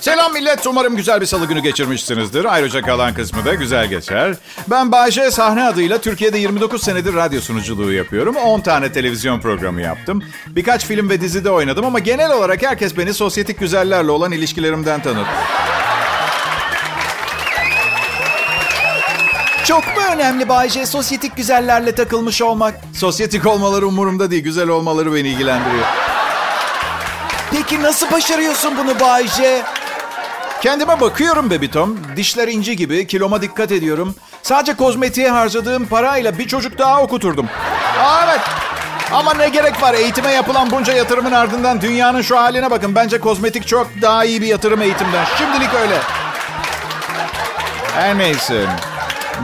Selam millet. Umarım güzel bir salı günü geçirmişsinizdir. Ayrıca kalan kısmı da güzel geçer. Ben Bayce sahne adıyla Türkiye'de 29 senedir radyo sunuculuğu yapıyorum. 10 tane televizyon programı yaptım. Birkaç film ve dizide oynadım ama genel olarak herkes beni sosyetik güzellerle olan ilişkilerimden tanır. Çok mu önemli Bayce sosyetik güzellerle takılmış olmak? Sosyetik olmaları umurumda değil, güzel olmaları beni ilgilendiriyor. Peki nasıl başarıyorsun bunu Bayce? Kendime bakıyorum bebitom. Dişler inci gibi, kiloma dikkat ediyorum. Sadece kozmetiğe harcadığım parayla bir çocuk daha okuturdum. Aa, evet. Ama ne gerek var? Eğitime yapılan bunca yatırımın ardından dünyanın şu haline bakın. Bence kozmetik çok daha iyi bir yatırım eğitimden. Şimdilik öyle. Her neyse.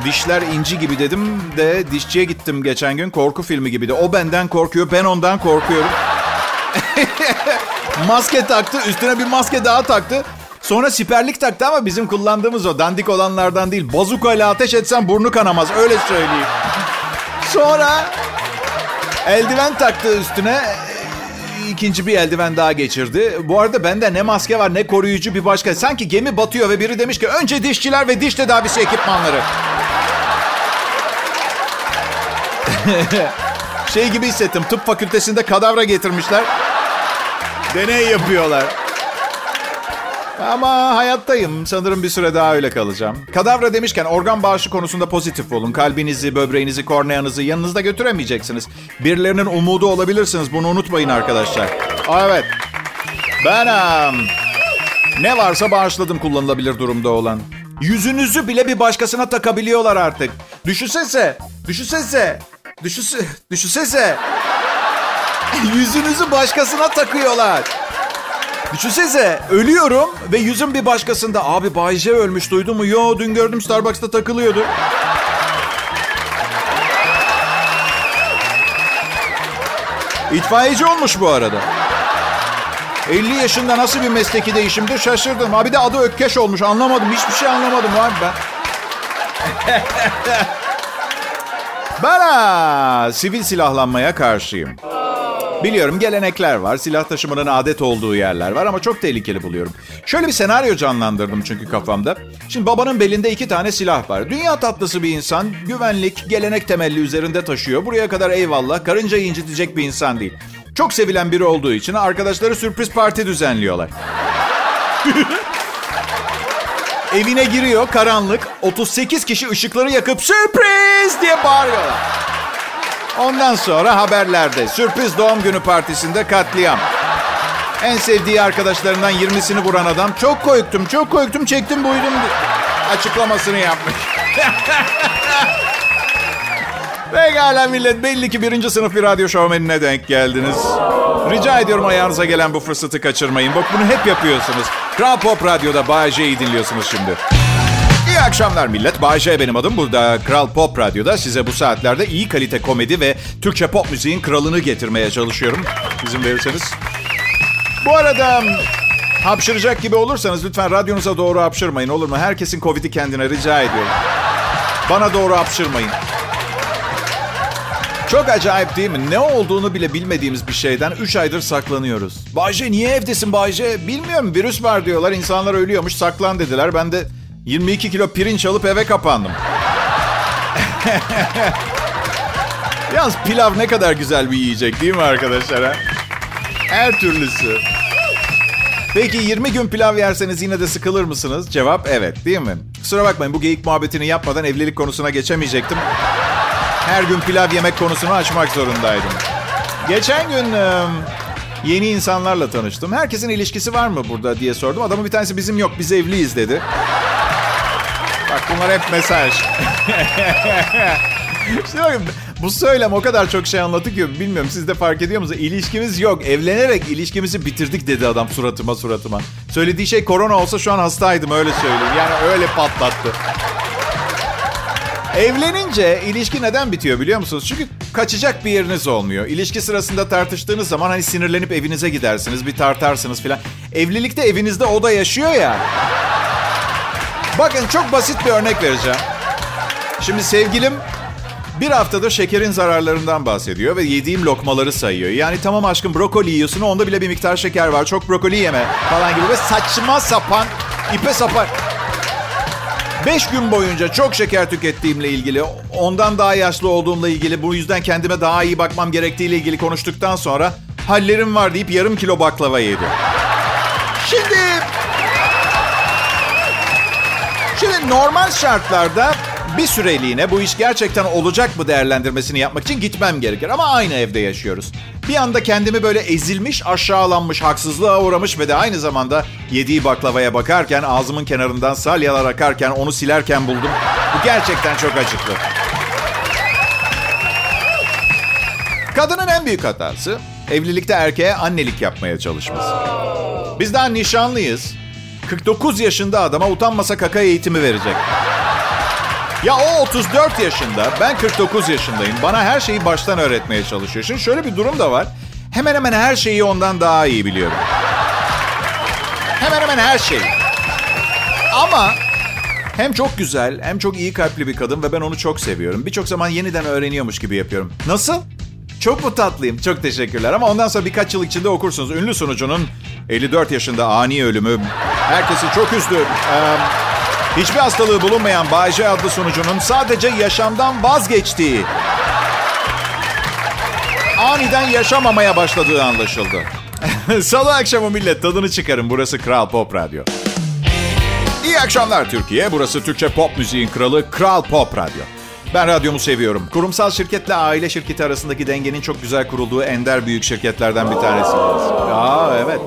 Dişler inci gibi dedim de dişçiye gittim geçen gün. Korku filmi gibiydi. O benden korkuyor, ben ondan korkuyorum. maske taktı, üstüne bir maske daha taktı. Sonra siperlik taktı ama bizim kullandığımız o dandik olanlardan değil. Bazuka ile ateş etsen burnu kanamaz öyle söyleyeyim. Sonra eldiven taktı üstüne. ikinci bir eldiven daha geçirdi. Bu arada bende ne maske var ne koruyucu bir başka. Sanki gemi batıyor ve biri demiş ki önce dişçiler ve diş tedavisi ekipmanları. şey gibi hissettim. Tıp fakültesinde kadavra getirmişler. Deney yapıyorlar. Ama hayattayım. Sanırım bir süre daha öyle kalacağım. Kadavra demişken organ bağışı konusunda pozitif olun. Kalbinizi, böbreğinizi, korneanızı yanınızda götüremeyeceksiniz. Birilerinin umudu olabilirsiniz. Bunu unutmayın arkadaşlar. Evet. Ben ne varsa bağışladım kullanılabilir durumda olan. Yüzünüzü bile bir başkasına takabiliyorlar artık. Düşünsese, düşünsese, düşünse, düşünsese. Yüzünüzü başkasına takıyorlar. Düşünsenize ölüyorum ve yüzüm bir başkasında. Abi Bayce ölmüş duydun mu? Yo dün gördüm Starbucks'ta takılıyordu. İtfaiyeci olmuş bu arada. 50 yaşında nasıl bir mesleki değişimdir şaşırdım. Abi de adı Ökkeş olmuş anlamadım. Hiçbir şey anlamadım abi ben. ha, sivil silahlanmaya karşıyım. Biliyorum gelenekler var, silah taşımanın adet olduğu yerler var ama çok tehlikeli buluyorum. Şöyle bir senaryo canlandırdım çünkü kafamda. Şimdi babanın belinde iki tane silah var. Dünya tatlısı bir insan, güvenlik, gelenek temelli üzerinde taşıyor. Buraya kadar eyvallah, karıncayı incitecek bir insan değil. Çok sevilen biri olduğu için arkadaşları sürpriz parti düzenliyorlar. Evine giriyor karanlık, 38 kişi ışıkları yakıp sürpriz diye bağırıyorlar. Ondan sonra haberlerde sürpriz doğum günü partisinde katliam. En sevdiği arkadaşlarından 20'sini vuran adam çok koyuktum, çok koyuktum, çektim buydum açıklamasını yapmış. Pekala millet belli ki birinci sınıf bir radyo şovmenine denk geldiniz. Rica ediyorum ayağınıza gelen bu fırsatı kaçırmayın. Bak bunu hep yapıyorsunuz. Kral Pop Radyo'da Bay J'yi dinliyorsunuz şimdi. İyi akşamlar millet. Bay J benim adım. Burada Kral Pop Radyo'da size bu saatlerde iyi kalite komedi ve Türkçe pop müziğin kralını getirmeye çalışıyorum. İzin verirseniz. Bu arada hapşıracak gibi olursanız lütfen radyonuza doğru hapşırmayın olur mu? Herkesin Covid'i kendine rica ediyorum. Bana doğru hapşırmayın. Çok acayip değil mi? Ne olduğunu bile bilmediğimiz bir şeyden 3 aydır saklanıyoruz. Bayce niye evdesin Bayce? Bilmiyorum virüs var diyorlar. İnsanlar ölüyormuş saklan dediler. Ben de 22 kilo pirinç alıp eve kapandım. Yalnız pilav ne kadar güzel bir yiyecek değil mi arkadaşlar? Ha? Her türlüsü. Peki 20 gün pilav yerseniz yine de sıkılır mısınız? Cevap evet değil mi? Kusura bakmayın bu geyik muhabbetini yapmadan evlilik konusuna geçemeyecektim. Her gün pilav yemek konusunu açmak zorundaydım. Geçen gün yeni insanlarla tanıştım. Herkesin ilişkisi var mı burada diye sordum. Adamın bir tanesi bizim yok biz evliyiz dedi. Bak bunlar hep mesaj. işte bakın bu söylem o kadar çok şey anlattı ki bilmiyorum siz de fark ediyor musunuz? İlişkimiz yok. Evlenerek ilişkimizi bitirdik dedi adam suratıma suratıma. Söylediği şey korona olsa şu an hastaydım öyle söyleyeyim. Yani öyle patlattı. Evlenince ilişki neden bitiyor biliyor musunuz? Çünkü kaçacak bir yeriniz olmuyor. İlişki sırasında tartıştığınız zaman hani sinirlenip evinize gidersiniz, bir tartarsınız filan. Evlilikte evinizde o da yaşıyor ya. Bakın çok basit bir örnek vereceğim. Şimdi sevgilim Bir haftadır şekerin zararlarından bahsediyor ve yediğim lokmaları sayıyor. Yani tamam aşkım brokoli yiyorsun onda bile bir miktar şeker var. Çok brokoli yeme falan gibi ve saçma sapan, ipe sapan. Beş gün boyunca çok şeker tükettiğimle ilgili, ondan daha yaşlı olduğumla ilgili, bu yüzden kendime daha iyi bakmam gerektiğiyle ilgili konuştuktan sonra hallerim var deyip yarım kilo baklava yedi. Şimdi... normal şartlarda bir süreliğine bu iş gerçekten olacak mı değerlendirmesini yapmak için gitmem gerekir. Ama aynı evde yaşıyoruz. Bir anda kendimi böyle ezilmiş, aşağılanmış, haksızlığa uğramış ve de aynı zamanda yediği baklavaya bakarken, ağzımın kenarından salyalar akarken, onu silerken buldum. Bu gerçekten çok acıklı. Kadının en büyük hatası evlilikte erkeğe annelik yapmaya çalışması. Biz daha nişanlıyız. 49 yaşında adama utanmasa kaka eğitimi verecek. Ya o 34 yaşında, ben 49 yaşındayım. Bana her şeyi baştan öğretmeye çalışıyor. Şimdi şöyle bir durum da var. Hemen hemen her şeyi ondan daha iyi biliyorum. Hemen hemen her şeyi. Ama hem çok güzel hem çok iyi kalpli bir kadın ve ben onu çok seviyorum. Birçok zaman yeniden öğreniyormuş gibi yapıyorum. Nasıl? Çok mu tatlıyım? Çok teşekkürler. Ama ondan sonra birkaç yıl içinde okursunuz. Ünlü sunucunun 54 yaşında ani ölümü herkesi çok üzdü. Ee, hiçbir hastalığı bulunmayan Bayce adlı sunucunun sadece yaşamdan vazgeçtiği, aniden yaşamamaya başladığı anlaşıldı. Salı akşamı millet tadını çıkarın. Burası Kral Pop Radyo. İyi akşamlar Türkiye. Burası Türkçe pop müziğin kralı Kral Pop Radyo. Ben radyomu seviyorum. Kurumsal şirketle aile şirketi arasındaki dengenin çok güzel kurulduğu ender büyük şirketlerden bir tanesi. Aa evet.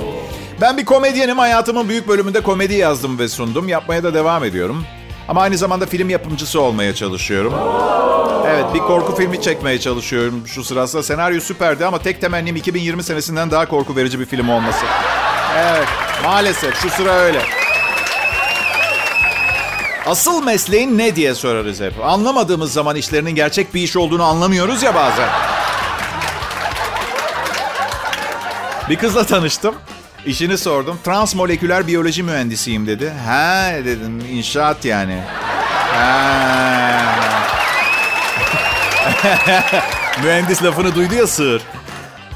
Ben bir komedyenim. Hayatımın büyük bölümünde komedi yazdım ve sundum. Yapmaya da devam ediyorum. Ama aynı zamanda film yapımcısı olmaya çalışıyorum. Evet bir korku filmi çekmeye çalışıyorum şu sırasında. Senaryo süperdi ama tek temennim 2020 senesinden daha korku verici bir film olması. Evet maalesef şu sıra öyle. Asıl mesleğin ne diye sorarız hep. Anlamadığımız zaman işlerinin gerçek bir iş olduğunu anlamıyoruz ya bazen. Bir kızla tanıştım. İşini sordum. Transmoleküler biyoloji mühendisiyim dedi. Ha dedim inşaat yani. Mühendis lafını duydu ya sığır.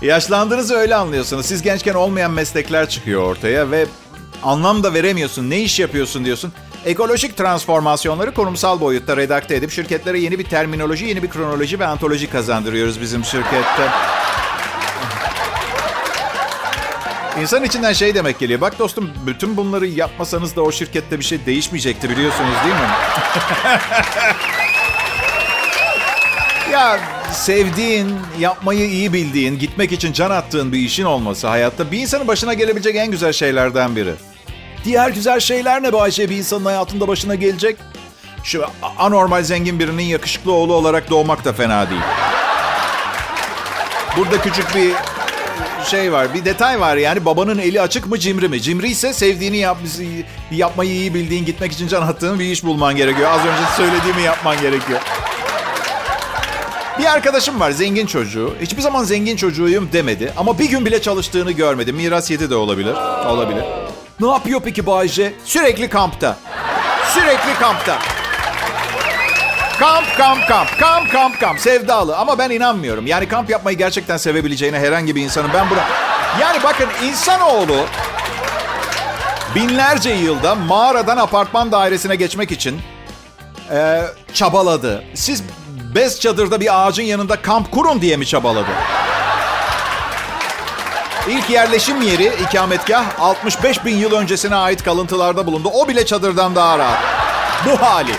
Yaşlandığınızı öyle anlıyorsunuz. Siz gençken olmayan meslekler çıkıyor ortaya ve anlam da veremiyorsun. Ne iş yapıyorsun diyorsun. Ekolojik transformasyonları kurumsal boyutta redakte edip şirketlere yeni bir terminoloji, yeni bir kronoloji ve antoloji kazandırıyoruz bizim şirkette. İnsan içinden şey demek geliyor. Bak dostum bütün bunları yapmasanız da o şirkette bir şey değişmeyecekti biliyorsunuz değil mi? ya sevdiğin, yapmayı iyi bildiğin, gitmek için can attığın bir işin olması hayatta bir insanın başına gelebilecek en güzel şeylerden biri. Diğer güzel şeyler ne Bayşe bir insanın hayatında başına gelecek? Şu anormal zengin birinin yakışıklı oğlu olarak doğmak da fena değil. Burada küçük bir şey var, bir detay var yani babanın eli açık mı cimri mi? Cimri ise sevdiğini yap, yapmayı iyi bildiğin, gitmek için can attığın bir iş bulman gerekiyor. Az önce söylediğimi yapman gerekiyor. Bir arkadaşım var zengin çocuğu. Hiçbir zaman zengin çocuğuyum demedi. Ama bir gün bile çalıştığını görmedim. Miras yedi de olabilir. Olabilir. Ne yapıyor peki Bayce? Sürekli kampta. Sürekli kampta. Kamp, kamp, kamp. Kamp, kamp, kamp. Sevdalı. Ama ben inanmıyorum. Yani kamp yapmayı gerçekten sevebileceğine herhangi bir insanın ben buna... Yani bakın insanoğlu binlerce yılda mağaradan apartman dairesine geçmek için e, çabaladı. Siz bez çadırda bir ağacın yanında kamp kurun diye mi çabaladı? İlk yerleşim yeri, ikametgah 65 bin yıl öncesine ait kalıntılarda bulundu. O bile çadırdan daha rahat. Bu hali.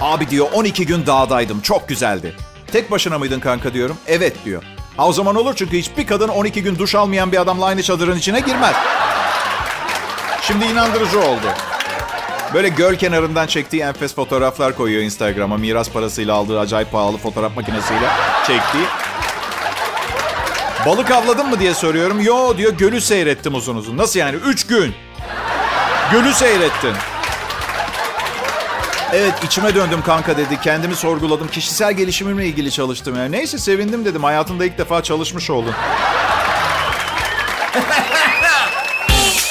Abi diyor 12 gün dağdaydım. Çok güzeldi. Tek başına mıydın kanka diyorum. Evet diyor. Ha o zaman olur çünkü hiçbir kadın 12 gün duş almayan bir adamla aynı çadırın içine girmez. Şimdi inandırıcı oldu. Böyle göl kenarından çektiği enfes fotoğraflar koyuyor Instagram'a. Miras parasıyla aldığı acayip pahalı fotoğraf makinesiyle çektiği. Balık avladın mı diye soruyorum. Yo diyor gölü seyrettim uzun uzun. Nasıl yani? Üç gün. Gölü seyrettin. Evet içime döndüm kanka dedi. Kendimi sorguladım. Kişisel gelişimimle ilgili çalıştım. Yani. Neyse sevindim dedim. Hayatında ilk defa çalışmış oldun.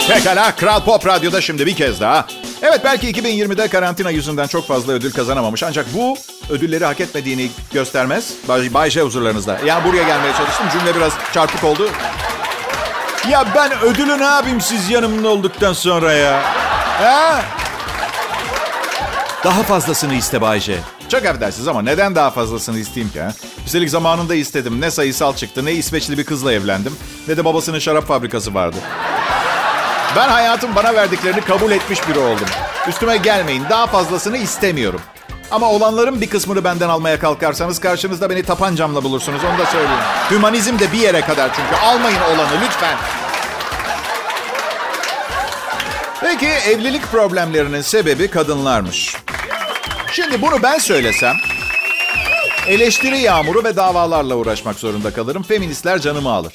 Pekala Kral Pop Radyo'da şimdi bir kez daha Evet belki 2020'de karantina yüzünden çok fazla ödül kazanamamış. Ancak bu ödülleri hak etmediğini göstermez. Bay, Bay J huzurlarınızda. Yani buraya gelmeye çalıştım. Cümle biraz çarpık oldu. Ya ben ödülü ne yapayım siz yanımda olduktan sonra ya? Ha? Daha fazlasını iste Bayce. Çok affedersiniz ama neden daha fazlasını isteyeyim ki? Ha? Üstelik zamanında istedim. Ne sayısal çıktı, ne İsveçli bir kızla evlendim, ne de babasının şarap fabrikası vardı. Ben hayatım bana verdiklerini kabul etmiş biri oldum. Üstüme gelmeyin, daha fazlasını istemiyorum. Ama olanların bir kısmını benden almaya kalkarsanız karşınızda beni tapancamla bulursunuz, onu da söyleyeyim. Hümanizm de bir yere kadar çünkü. Almayın olanı lütfen. Peki evlilik problemlerinin sebebi kadınlarmış. Şimdi bunu ben söylesem eleştiri yağmuru ve davalarla uğraşmak zorunda kalırım. Feministler canımı alır.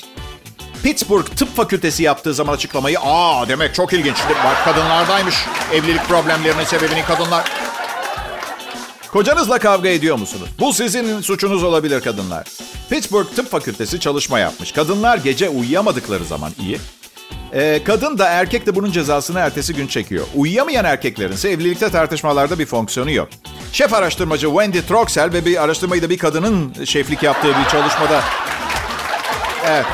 Pittsburgh Tıp Fakültesi yaptığı zaman açıklamayı aa demek çok ilginç. Bak kadınlardaymış evlilik problemlerinin sebebini kadınlar. Kocanızla kavga ediyor musunuz? Bu sizin suçunuz olabilir kadınlar. Pittsburgh Tıp Fakültesi çalışma yapmış. Kadınlar gece uyuyamadıkları zaman iyi. Ee, kadın da erkek de bunun cezasını ertesi gün çekiyor. Uyuyamayan erkeklerin ise evlilikte tartışmalarda bir fonksiyonu yok. Şef araştırmacı Wendy Troxel ve bir araştırmayı da bir kadının şeflik yaptığı bir çalışmada... Evet.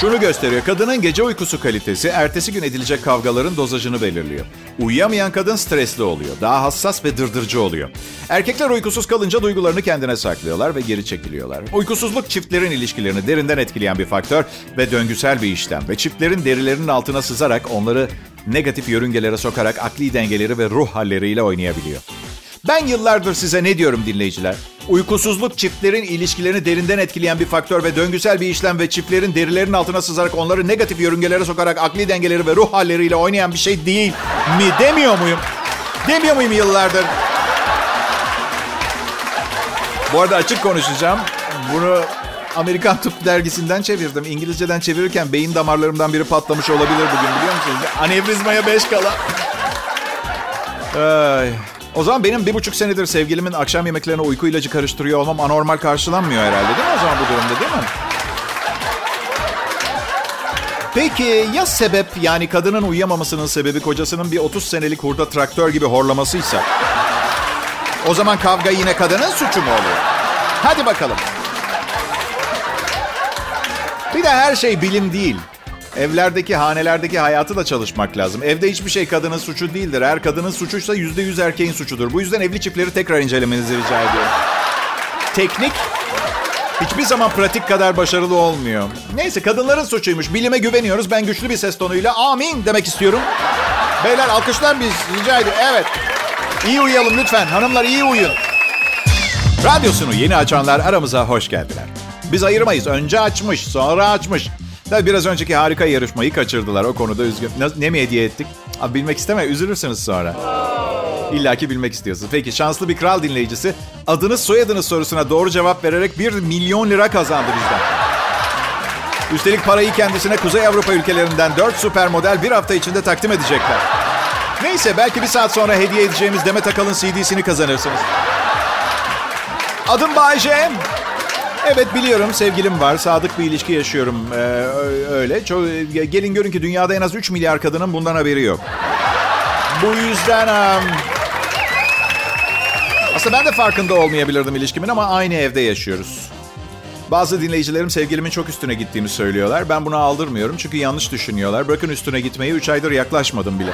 Şunu gösteriyor. Kadının gece uykusu kalitesi ertesi gün edilecek kavgaların dozajını belirliyor. Uyuyamayan kadın stresli oluyor. Daha hassas ve dırdırcı oluyor. Erkekler uykusuz kalınca duygularını kendine saklıyorlar ve geri çekiliyorlar. Uykusuzluk çiftlerin ilişkilerini derinden etkileyen bir faktör ve döngüsel bir işlem. Ve çiftlerin derilerinin altına sızarak onları negatif yörüngelere sokarak akli dengeleri ve ruh halleriyle oynayabiliyor. Ben yıllardır size ne diyorum dinleyiciler? Uykusuzluk çiftlerin ilişkilerini derinden etkileyen bir faktör ve döngüsel bir işlem ve çiftlerin derilerinin altına sızarak onları negatif yörüngelere sokarak akli dengeleri ve ruh halleriyle oynayan bir şey değil mi demiyor muyum? Demiyor muyum yıllardır? Bu arada açık konuşacağım. Bunu Amerikan Tıp Dergisi'nden çevirdim. İngilizceden çevirirken beyin damarlarımdan biri patlamış olabilir bugün biliyor musunuz? Anevrizmaya beş kala. Ay. O zaman benim bir buçuk senedir sevgilimin akşam yemeklerine uyku ilacı karıştırıyor olmam anormal karşılanmıyor herhalde değil mi o zaman bu durumda değil mi? Peki ya sebep yani kadının uyuyamamasının sebebi kocasının bir 30 senelik hurda traktör gibi horlamasıysa? O zaman kavga yine kadının suçu mu oluyor? Hadi bakalım. Bir de her şey bilim değil. Evlerdeki, hanelerdeki hayatı da çalışmak lazım. Evde hiçbir şey kadının suçu değildir. Eğer kadının suçuysa yüzde yüz erkeğin suçudur. Bu yüzden evli çiftleri tekrar incelemenizi rica ediyorum. Teknik hiçbir zaman pratik kadar başarılı olmuyor. Neyse kadınların suçuymuş. Bilime güveniyoruz. Ben güçlü bir ses tonuyla amin demek istiyorum. Beyler alkışlar biz rica ediyorum. Evet. İyi uyuyalım lütfen. Hanımlar iyi uyuyun. Radyosunu yeni açanlar aramıza hoş geldiler. Biz ayırmayız. Önce açmış, sonra açmış. Tabii biraz önceki harika yarışmayı kaçırdılar. O konuda üzgün. Ne, ne mi hediye ettik? Abi bilmek isteme, üzülürsünüz sonra. İlla ki bilmek istiyorsunuz. Peki şanslı bir kral dinleyicisi adınız soyadınız sorusuna doğru cevap vererek 1 milyon lira kazandı bizden. Üstelik parayı kendisine Kuzey Avrupa ülkelerinden 4 süper model bir hafta içinde takdim edecekler. Neyse belki bir saat sonra hediye edeceğimiz Demet Akalın CD'sini kazanırsınız. Adım Bayce. Evet biliyorum sevgilim var. Sadık bir ilişki yaşıyorum. Ee, öyle. Çok, gelin görün ki dünyada en az 3 milyar kadının bundan haberi yok. Bu yüzden... Um, aslında ben de farkında olmayabilirdim ilişkimin ama aynı evde yaşıyoruz. Bazı dinleyicilerim sevgilimin çok üstüne gittiğimi söylüyorlar. Ben buna aldırmıyorum çünkü yanlış düşünüyorlar. Bırakın üstüne gitmeyi 3 aydır yaklaşmadım bile.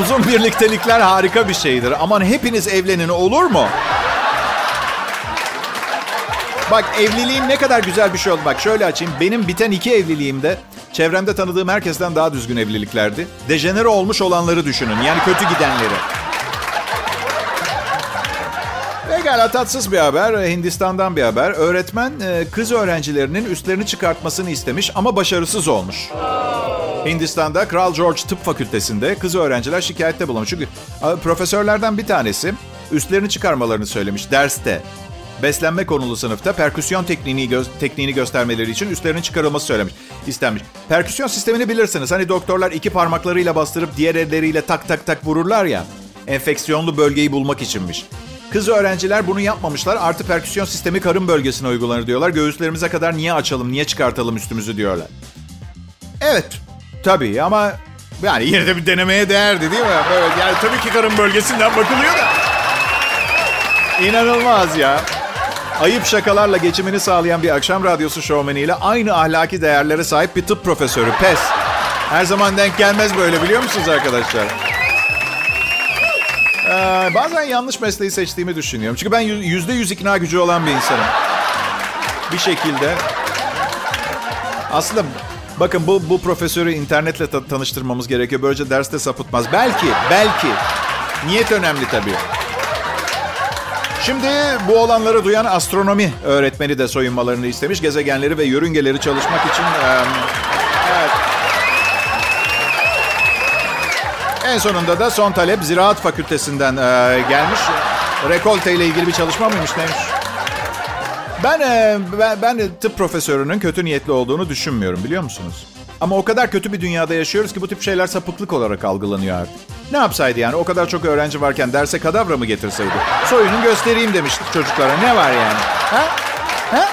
Uzun birliktelikler harika bir şeydir. Aman hepiniz evlenin olur mu? Bak evliliğin ne kadar güzel bir şey oldu. Bak şöyle açayım. Benim biten iki evliliğimde çevremde tanıdığım herkesten daha düzgün evliliklerdi. Dejenere olmuş olanları düşünün. Yani kötü gidenleri. Pekala tatsız bir haber. Hindistan'dan bir haber. Öğretmen e, kız öğrencilerinin üstlerini çıkartmasını istemiş ama başarısız olmuş. Hindistan'da Kral George Tıp Fakültesi'nde kız öğrenciler şikayette bulunmuş. Çünkü profesörlerden bir tanesi üstlerini çıkarmalarını söylemiş derste. Beslenme konulu sınıfta perküsyon tekniğini, gö- tekniğini göstermeleri için üstlerinin çıkarılması söylemiş, istenmiş. Perküsyon sistemini bilirsiniz. Hani doktorlar iki parmaklarıyla bastırıp diğer elleriyle tak tak tak vururlar ya. Enfeksiyonlu bölgeyi bulmak içinmiş. Kız öğrenciler bunu yapmamışlar. Artı perküsyon sistemi karın bölgesine uygulanır diyorlar. Göğüslerimize kadar niye açalım, niye çıkartalım üstümüzü diyorlar. Evet, tabii ama Yani yine de bir denemeye değerdi değil mi? Böyle, yani tabii ki karın bölgesinden bakılıyor da. İnanılmaz ya. Ayıp şakalarla geçimini sağlayan bir akşam radyosu şovmeniyle aynı ahlaki değerlere sahip bir tıp profesörü. Pes. Her zaman denk gelmez böyle biliyor musunuz arkadaşlar? Ee, bazen yanlış mesleği seçtiğimi düşünüyorum. Çünkü ben yüzde yüz ikna gücü olan bir insanım. Bir şekilde. Aslında bakın bu, bu profesörü internetle ta- tanıştırmamız gerekiyor. Böylece derste sapıtmaz. Belki, belki. Niyet önemli tabii. Şimdi bu olanları duyan astronomi öğretmeni de soyunmalarını istemiş. Gezegenleri ve yörüngeleri çalışmak için... Ee, evet. En sonunda da son talep Ziraat Fakültesinden e, gelmiş. Rekolte ile ilgili bir çalışma mıymış neymiş? Ben, e, ben, ben tıp profesörünün kötü niyetli olduğunu düşünmüyorum biliyor musunuz? Ama o kadar kötü bir dünyada yaşıyoruz ki bu tip şeyler sapıklık olarak algılanıyor artık. Ne yapsaydı yani? O kadar çok öğrenci varken derse kadavra mı getirseydi? Soyunu göstereyim demiştik çocuklara. Ne var yani? Ha? Ha?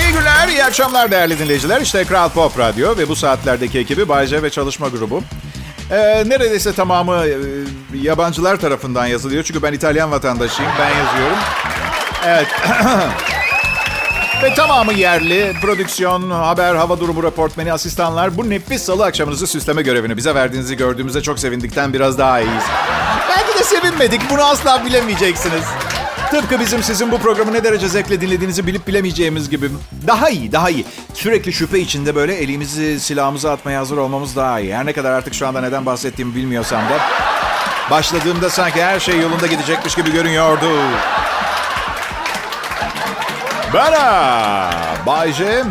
İyi günler, iyi akşamlar değerli dinleyiciler. İşte Kral Pop Radyo ve bu saatlerdeki ekibi Bayce ve çalışma grubu. Ee, neredeyse tamamı e, yabancılar tarafından yazılıyor. Çünkü ben İtalyan vatandaşıyım. Ben yazıyorum. Evet. Ve tamamı yerli. Prodüksiyon, haber, hava durumu reportmeni, asistanlar. Bu nefis salı akşamınızı süsleme görevini bize verdiğinizi gördüğümüzde çok sevindikten biraz daha iyiyiz. Belki de sevinmedik. Bunu asla bilemeyeceksiniz. Tıpkı bizim sizin bu programı ne derece zevkle dinlediğinizi bilip bilemeyeceğimiz gibi. Daha iyi, daha iyi. Sürekli şüphe içinde böyle elimizi silahımıza atmaya hazır olmamız daha iyi. Her ne kadar artık şu anda neden bahsettiğimi bilmiyorsam da. Başladığımda sanki her şey yolunda gidecekmiş gibi görünüyordu. Bana Bay J,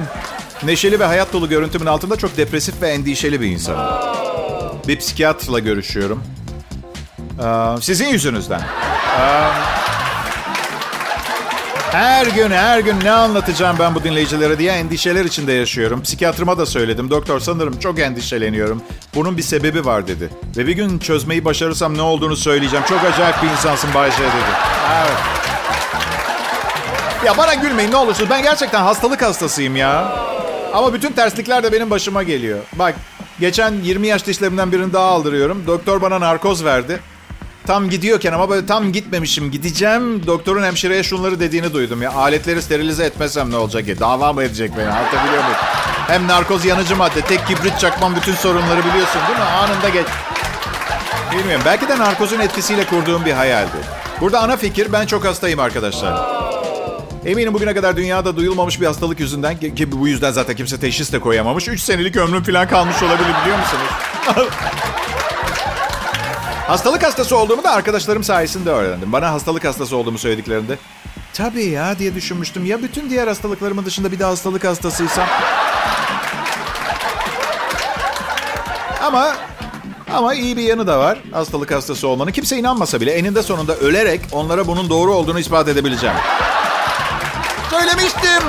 neşeli ve hayat dolu görüntümün altında çok depresif ve endişeli bir insanım. Bir psikiyatrla görüşüyorum. Ee, sizin yüzünüzden. Ee, her gün her gün ne anlatacağım ben bu dinleyicilere diye endişeler içinde yaşıyorum. Psikiyatrıma da söyledim. Doktor sanırım çok endişeleniyorum. Bunun bir sebebi var dedi. Ve bir gün çözmeyi başarırsam ne olduğunu söyleyeceğim. Çok acayip bir insansın Bay J dedi. Evet. Ya bana gülmeyin ne olursunuz. Ben gerçekten hastalık hastasıyım ya. Ama bütün terslikler de benim başıma geliyor. Bak geçen 20 yaş dişlerimden birini daha aldırıyorum. Doktor bana narkoz verdi. Tam gidiyorken ama böyle tam gitmemişim. Gideceğim. Doktorun hemşireye şunları dediğini duydum ya. Aletleri sterilize etmesem ne olacak ki? Dava mı edecek beni? Anlatabiliyor muyum? Hem narkoz yanıcı madde. Tek kibrit çakmam bütün sorunları biliyorsun değil mi? Anında geç. Bilmiyorum. Belki de narkozun etkisiyle kurduğum bir hayaldi. Burada ana fikir ben çok hastayım arkadaşlar. Eminim bugüne kadar dünyada duyulmamış bir hastalık yüzünden ki bu yüzden zaten kimse teşhis de koyamamış. 3 senelik ömrüm falan kalmış olabilir biliyor musunuz? hastalık hastası olduğumu da arkadaşlarım sayesinde öğrendim. Bana hastalık hastası olduğumu söylediklerinde tabii ya diye düşünmüştüm. Ya bütün diğer hastalıklarımın dışında bir de hastalık hastasıysam? Ama ama iyi bir yanı da var hastalık hastası olmanın. Kimse inanmasa bile eninde sonunda ölerek onlara bunun doğru olduğunu ispat edebileceğim. Söylemiştim.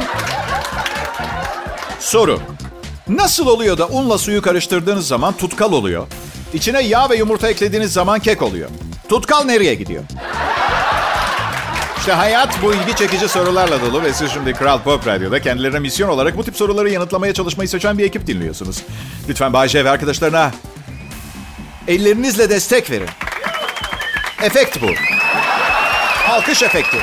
Soru. Nasıl oluyor da unla suyu karıştırdığınız zaman tutkal oluyor? İçine yağ ve yumurta eklediğiniz zaman kek oluyor. Tutkal nereye gidiyor? İşte hayat bu ilgi çekici sorularla dolu ve siz şimdi Kral Pop Radyo'da kendilerine misyon olarak bu tip soruları yanıtlamaya çalışmayı seçen bir ekip dinliyorsunuz. Lütfen Bayce ve arkadaşlarına ellerinizle destek verin. Efekt bu. Alkış efekti.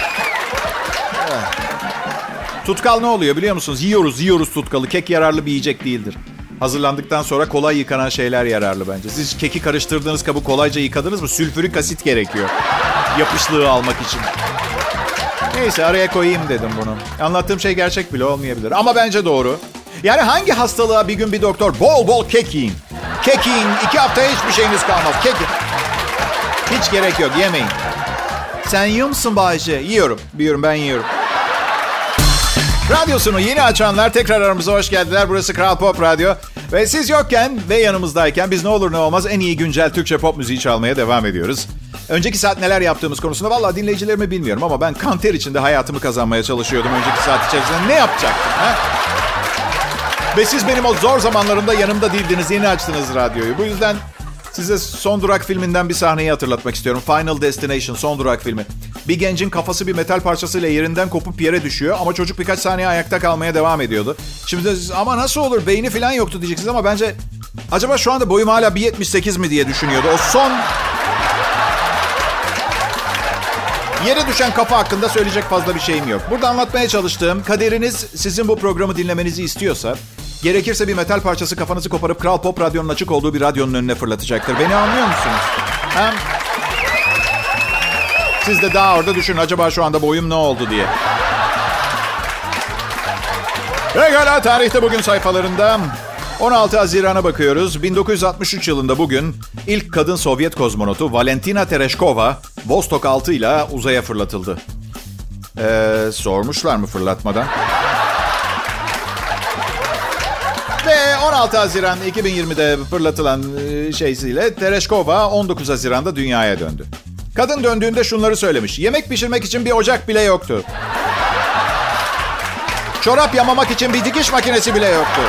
Tutkal ne oluyor biliyor musunuz? Yiyoruz, yiyoruz tutkalı. Kek yararlı bir yiyecek değildir. Hazırlandıktan sonra kolay yıkanan şeyler yararlı bence. Siz keki karıştırdığınız kabı kolayca yıkadınız mı? Sülfürik asit gerekiyor. Yapışlığı almak için. Neyse araya koyayım dedim bunu. Anlattığım şey gerçek bile olmayabilir. Ama bence doğru. Yani hangi hastalığa bir gün bir doktor bol bol kek yiyin. Kek yiyin. iki haftaya hiçbir şeyiniz kalmaz. Kek Hiç gerek yok yemeyin. Sen yiyor musun Bayce? Yiyorum. Biliyorum ben yiyorum. Radyosunu yeni açanlar tekrar aramıza hoş geldiler. Burası Kral Pop Radyo. Ve siz yokken ve yanımızdayken biz ne olur ne olmaz en iyi güncel Türkçe pop müziği çalmaya devam ediyoruz. Önceki saat neler yaptığımız konusunda vallahi dinleyicilerimi bilmiyorum ama ben kanter içinde hayatımı kazanmaya çalışıyordum önceki saat içerisinde. Ne yapacaktım? Ha? Ve siz benim o zor zamanlarımda yanımda değildiniz. Yeni açtınız radyoyu. Bu yüzden size Son Durak filminden bir sahneyi hatırlatmak istiyorum. Final Destination, Son Durak filmi. Bir gencin kafası bir metal parçasıyla yerinden kopup yere düşüyor ama çocuk birkaç saniye ayakta kalmaya devam ediyordu. Şimdi ama nasıl olur beyni falan yoktu diyeceksiniz ama bence Acaba şu anda boyum hala 1.78 mi diye düşünüyordu. O son Yere düşen kafa hakkında söyleyecek fazla bir şeyim yok. Burada anlatmaya çalıştığım kaderiniz sizin bu programı dinlemenizi istiyorsa gerekirse bir metal parçası kafanızı koparıp Kral Pop Radyo'nun açık olduğu bir radyonun önüne fırlatacaktır. Beni anlıyor musunuz? Hem siz de daha orada düşünün acaba şu anda boyum ne oldu diye. Pekala tarihte bugün sayfalarında 16 Haziran'a bakıyoruz. 1963 yılında bugün ilk kadın Sovyet kozmonotu Valentina Tereshkova Vostok 6 ile uzaya fırlatıldı. Ee, sormuşlar mı fırlatmadan? Ve 16 Haziran 2020'de fırlatılan e, şeysiyle Tereshkova 19 Haziran'da dünyaya döndü. Kadın döndüğünde şunları söylemiş. Yemek pişirmek için bir ocak bile yoktu. Çorap yamamak için bir dikiş makinesi bile yoktu.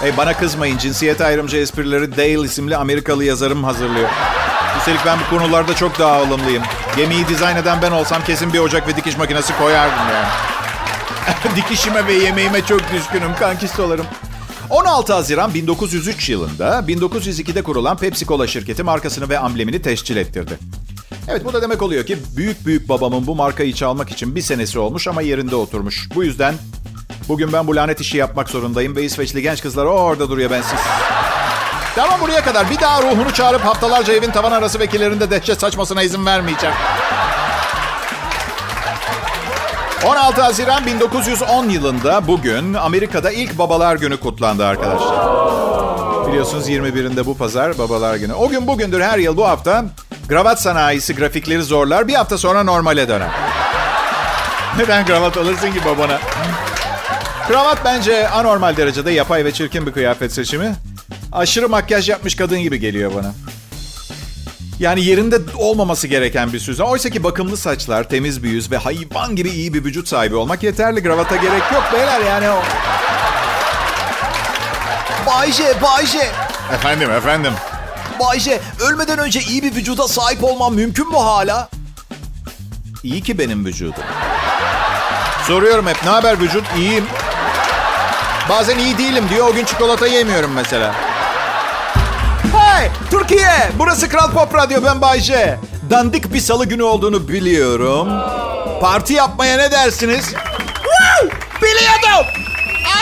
Hey bana kızmayın. Cinsiyet ayrımcı esprileri Dale isimli Amerikalı yazarım hazırlıyor. Üstelik ben bu konularda çok daha ılımlıyım. Gemiyi dizayn eden ben olsam kesin bir ocak ve dikiş makinesi koyardım yani. Dikişime ve yemeğime çok düşkünüm kankistolarım. 16 Haziran 1903 yılında 1902'de kurulan Pepsi Cola şirketi markasını ve amblemini tescil ettirdi. Evet bu da demek oluyor ki büyük büyük babamın bu markayı çalmak için bir senesi olmuş ama yerinde oturmuş. Bu yüzden bugün ben bu lanet işi yapmak zorundayım ve İsveçli genç kızlar orada duruyor bensiz. Tamam buraya kadar bir daha ruhunu çağırıp haftalarca evin tavan arası vekillerinde dehşet saçmasına izin vermeyeceğim. 16 Haziran 1910 yılında bugün Amerika'da ilk babalar günü kutlandı arkadaşlar. Biliyorsunuz 21'inde bu pazar babalar günü. O gün bugündür her yıl bu hafta gravat sanayisi grafikleri zorlar. Bir hafta sonra normale döner. Neden kravat alırsın ki babana? Kravat bence anormal derecede yapay ve çirkin bir kıyafet seçimi. Aşırı makyaj yapmış kadın gibi geliyor bana. Yani yerinde olmaması gereken bir süs. Oysa ki bakımlı saçlar, temiz bir yüz ve hayvan gibi iyi bir vücut sahibi olmak yeterli. Gravata gerek yok beyler yani o. Bayce, Bayce, Efendim efendim. Bayce. Ölmeden önce iyi bir vücuda sahip olmam mümkün mü hala? İyi ki benim vücudum. Soruyorum hep ne haber vücut? İyiyim. Bazen iyi değilim diyor. O gün çikolata yemiyorum mesela. Hey Türkiye! Burası Kral Pop Radyo ben Bayce. Dandik bir salı günü olduğunu biliyorum. Parti yapmaya ne dersiniz? Biliyordum!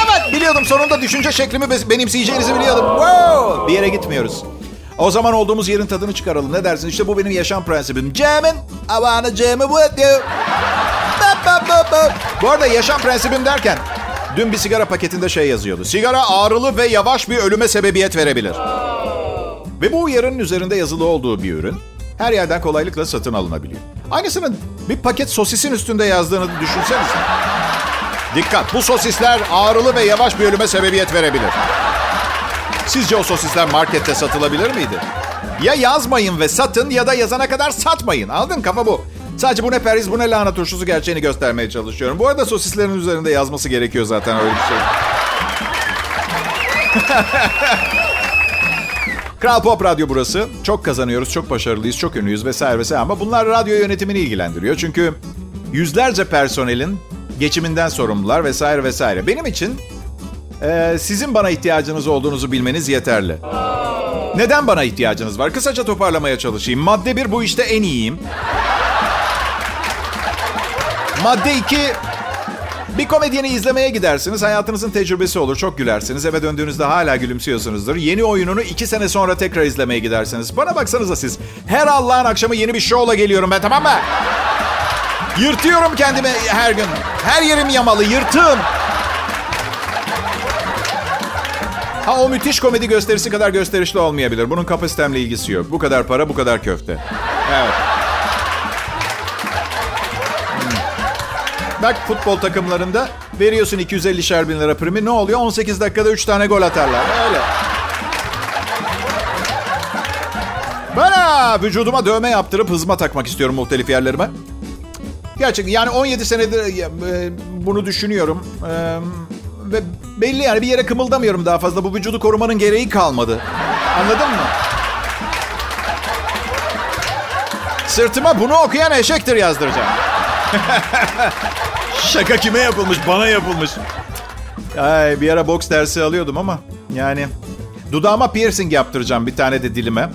Evet biliyordum sonunda düşünce şeklimi be- benimseyeceğinizi biliyordum. Wow! Bir yere gitmiyoruz. O zaman olduğumuz yerin tadını çıkaralım. Ne dersin? İşte bu benim yaşam prensibim. Jamming. I wanna jam with you. Bap, bap, bap, bap. Bu arada yaşam prensibim derken dün bir sigara paketinde şey yazıyordu. Sigara ağrılı ve yavaş bir ölüme sebebiyet verebilir. Ve bu uyarının üzerinde yazılı olduğu bir ürün her yerden kolaylıkla satın alınabiliyor. Aynısının bir paket sosisin üstünde yazdığını düşünsenize. Dikkat bu sosisler ağrılı ve yavaş bir ölüme sebebiyet verebilir. Sizce o sosisler markette satılabilir miydi? Ya yazmayın ve satın ya da yazana kadar satmayın. Aldın kafa bu. Sadece bu ne periz bu ne lahana turşusu gerçeğini göstermeye çalışıyorum. Bu arada sosislerin üzerinde yazması gerekiyor zaten öyle bir şey. Kral Pop Radyo burası. Çok kazanıyoruz, çok başarılıyız, çok ünlüyüz vesaire vesaire. Ama bunlar radyo yönetimini ilgilendiriyor. Çünkü yüzlerce personelin geçiminden sorumlular vesaire vesaire. Benim için e, sizin bana ihtiyacınız olduğunuzu bilmeniz yeterli. Neden bana ihtiyacınız var? Kısaca toparlamaya çalışayım. Madde bir, bu işte en iyiyim. Madde iki, bir komedyeni izlemeye gidersiniz. Hayatınızın tecrübesi olur. Çok gülersiniz. Eve döndüğünüzde hala gülümsüyorsunuzdur. Yeni oyununu iki sene sonra tekrar izlemeye gidersiniz. Bana baksanıza siz. Her Allah'ın akşamı yeni bir şovla geliyorum ben tamam mı? Yırtıyorum kendimi her gün. Her yerim yamalı. Yırtığım. Ha o müthiş komedi gösterisi kadar gösterişli olmayabilir. Bunun kapasitemle ilgisi yok. Bu kadar para, bu kadar köfte. Evet. Bak futbol takımlarında veriyorsun 250 bin lira primi. Ne oluyor? 18 dakikada 3 tane gol atarlar. Öyle. Bana vücuduma dövme yaptırıp hızma takmak istiyorum muhtelif yerlerime. Gerçekten yani 17 senedir e, bunu düşünüyorum. Ve belli yani bir yere kımıldamıyorum daha fazla. Bu vücudu korumanın gereği kalmadı. Anladın mı? Sırtıma bunu okuyan eşektir yazdıracağım. Şaka kime yapılmış? Bana yapılmış. Ay, bir ara boks dersi alıyordum ama yani dudağıma piercing yaptıracağım bir tane de dilime.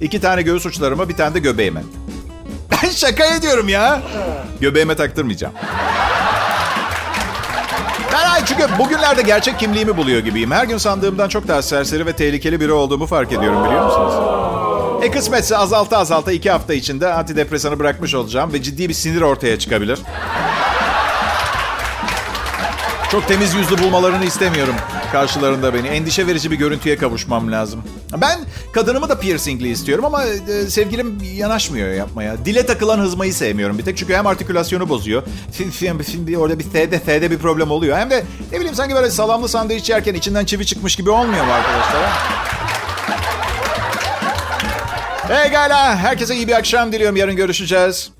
iki tane göğüs uçlarıma bir tane de göbeğime. Ben şaka ediyorum ya. Göbeğime taktırmayacağım. Ben ay çünkü bugünlerde gerçek kimliğimi buluyor gibiyim. Her gün sandığımdan çok daha serseri ve tehlikeli biri olduğumu fark ediyorum biliyor musunuz? E kısmetse azalta azalta iki hafta içinde antidepresanı bırakmış olacağım ve ciddi bir sinir ortaya çıkabilir. Çok temiz yüzlü bulmalarını istemiyorum karşılarında beni. Endişe verici bir görüntüye kavuşmam lazım. Ben kadınımı da piercingli istiyorum ama e, sevgilim yanaşmıyor yapmaya. Dile takılan hızmayı sevmiyorum bir tek çünkü hem artikülasyonu bozuyor. Şimdi orada bir S'de S'de bir problem oluyor. Hem de ne bileyim sanki böyle salamlı sandviç yerken içinden çivi çıkmış gibi olmuyor mu arkadaşlar? Hey gala, herkese iyi bir akşam diliyorum. Yarın görüşeceğiz.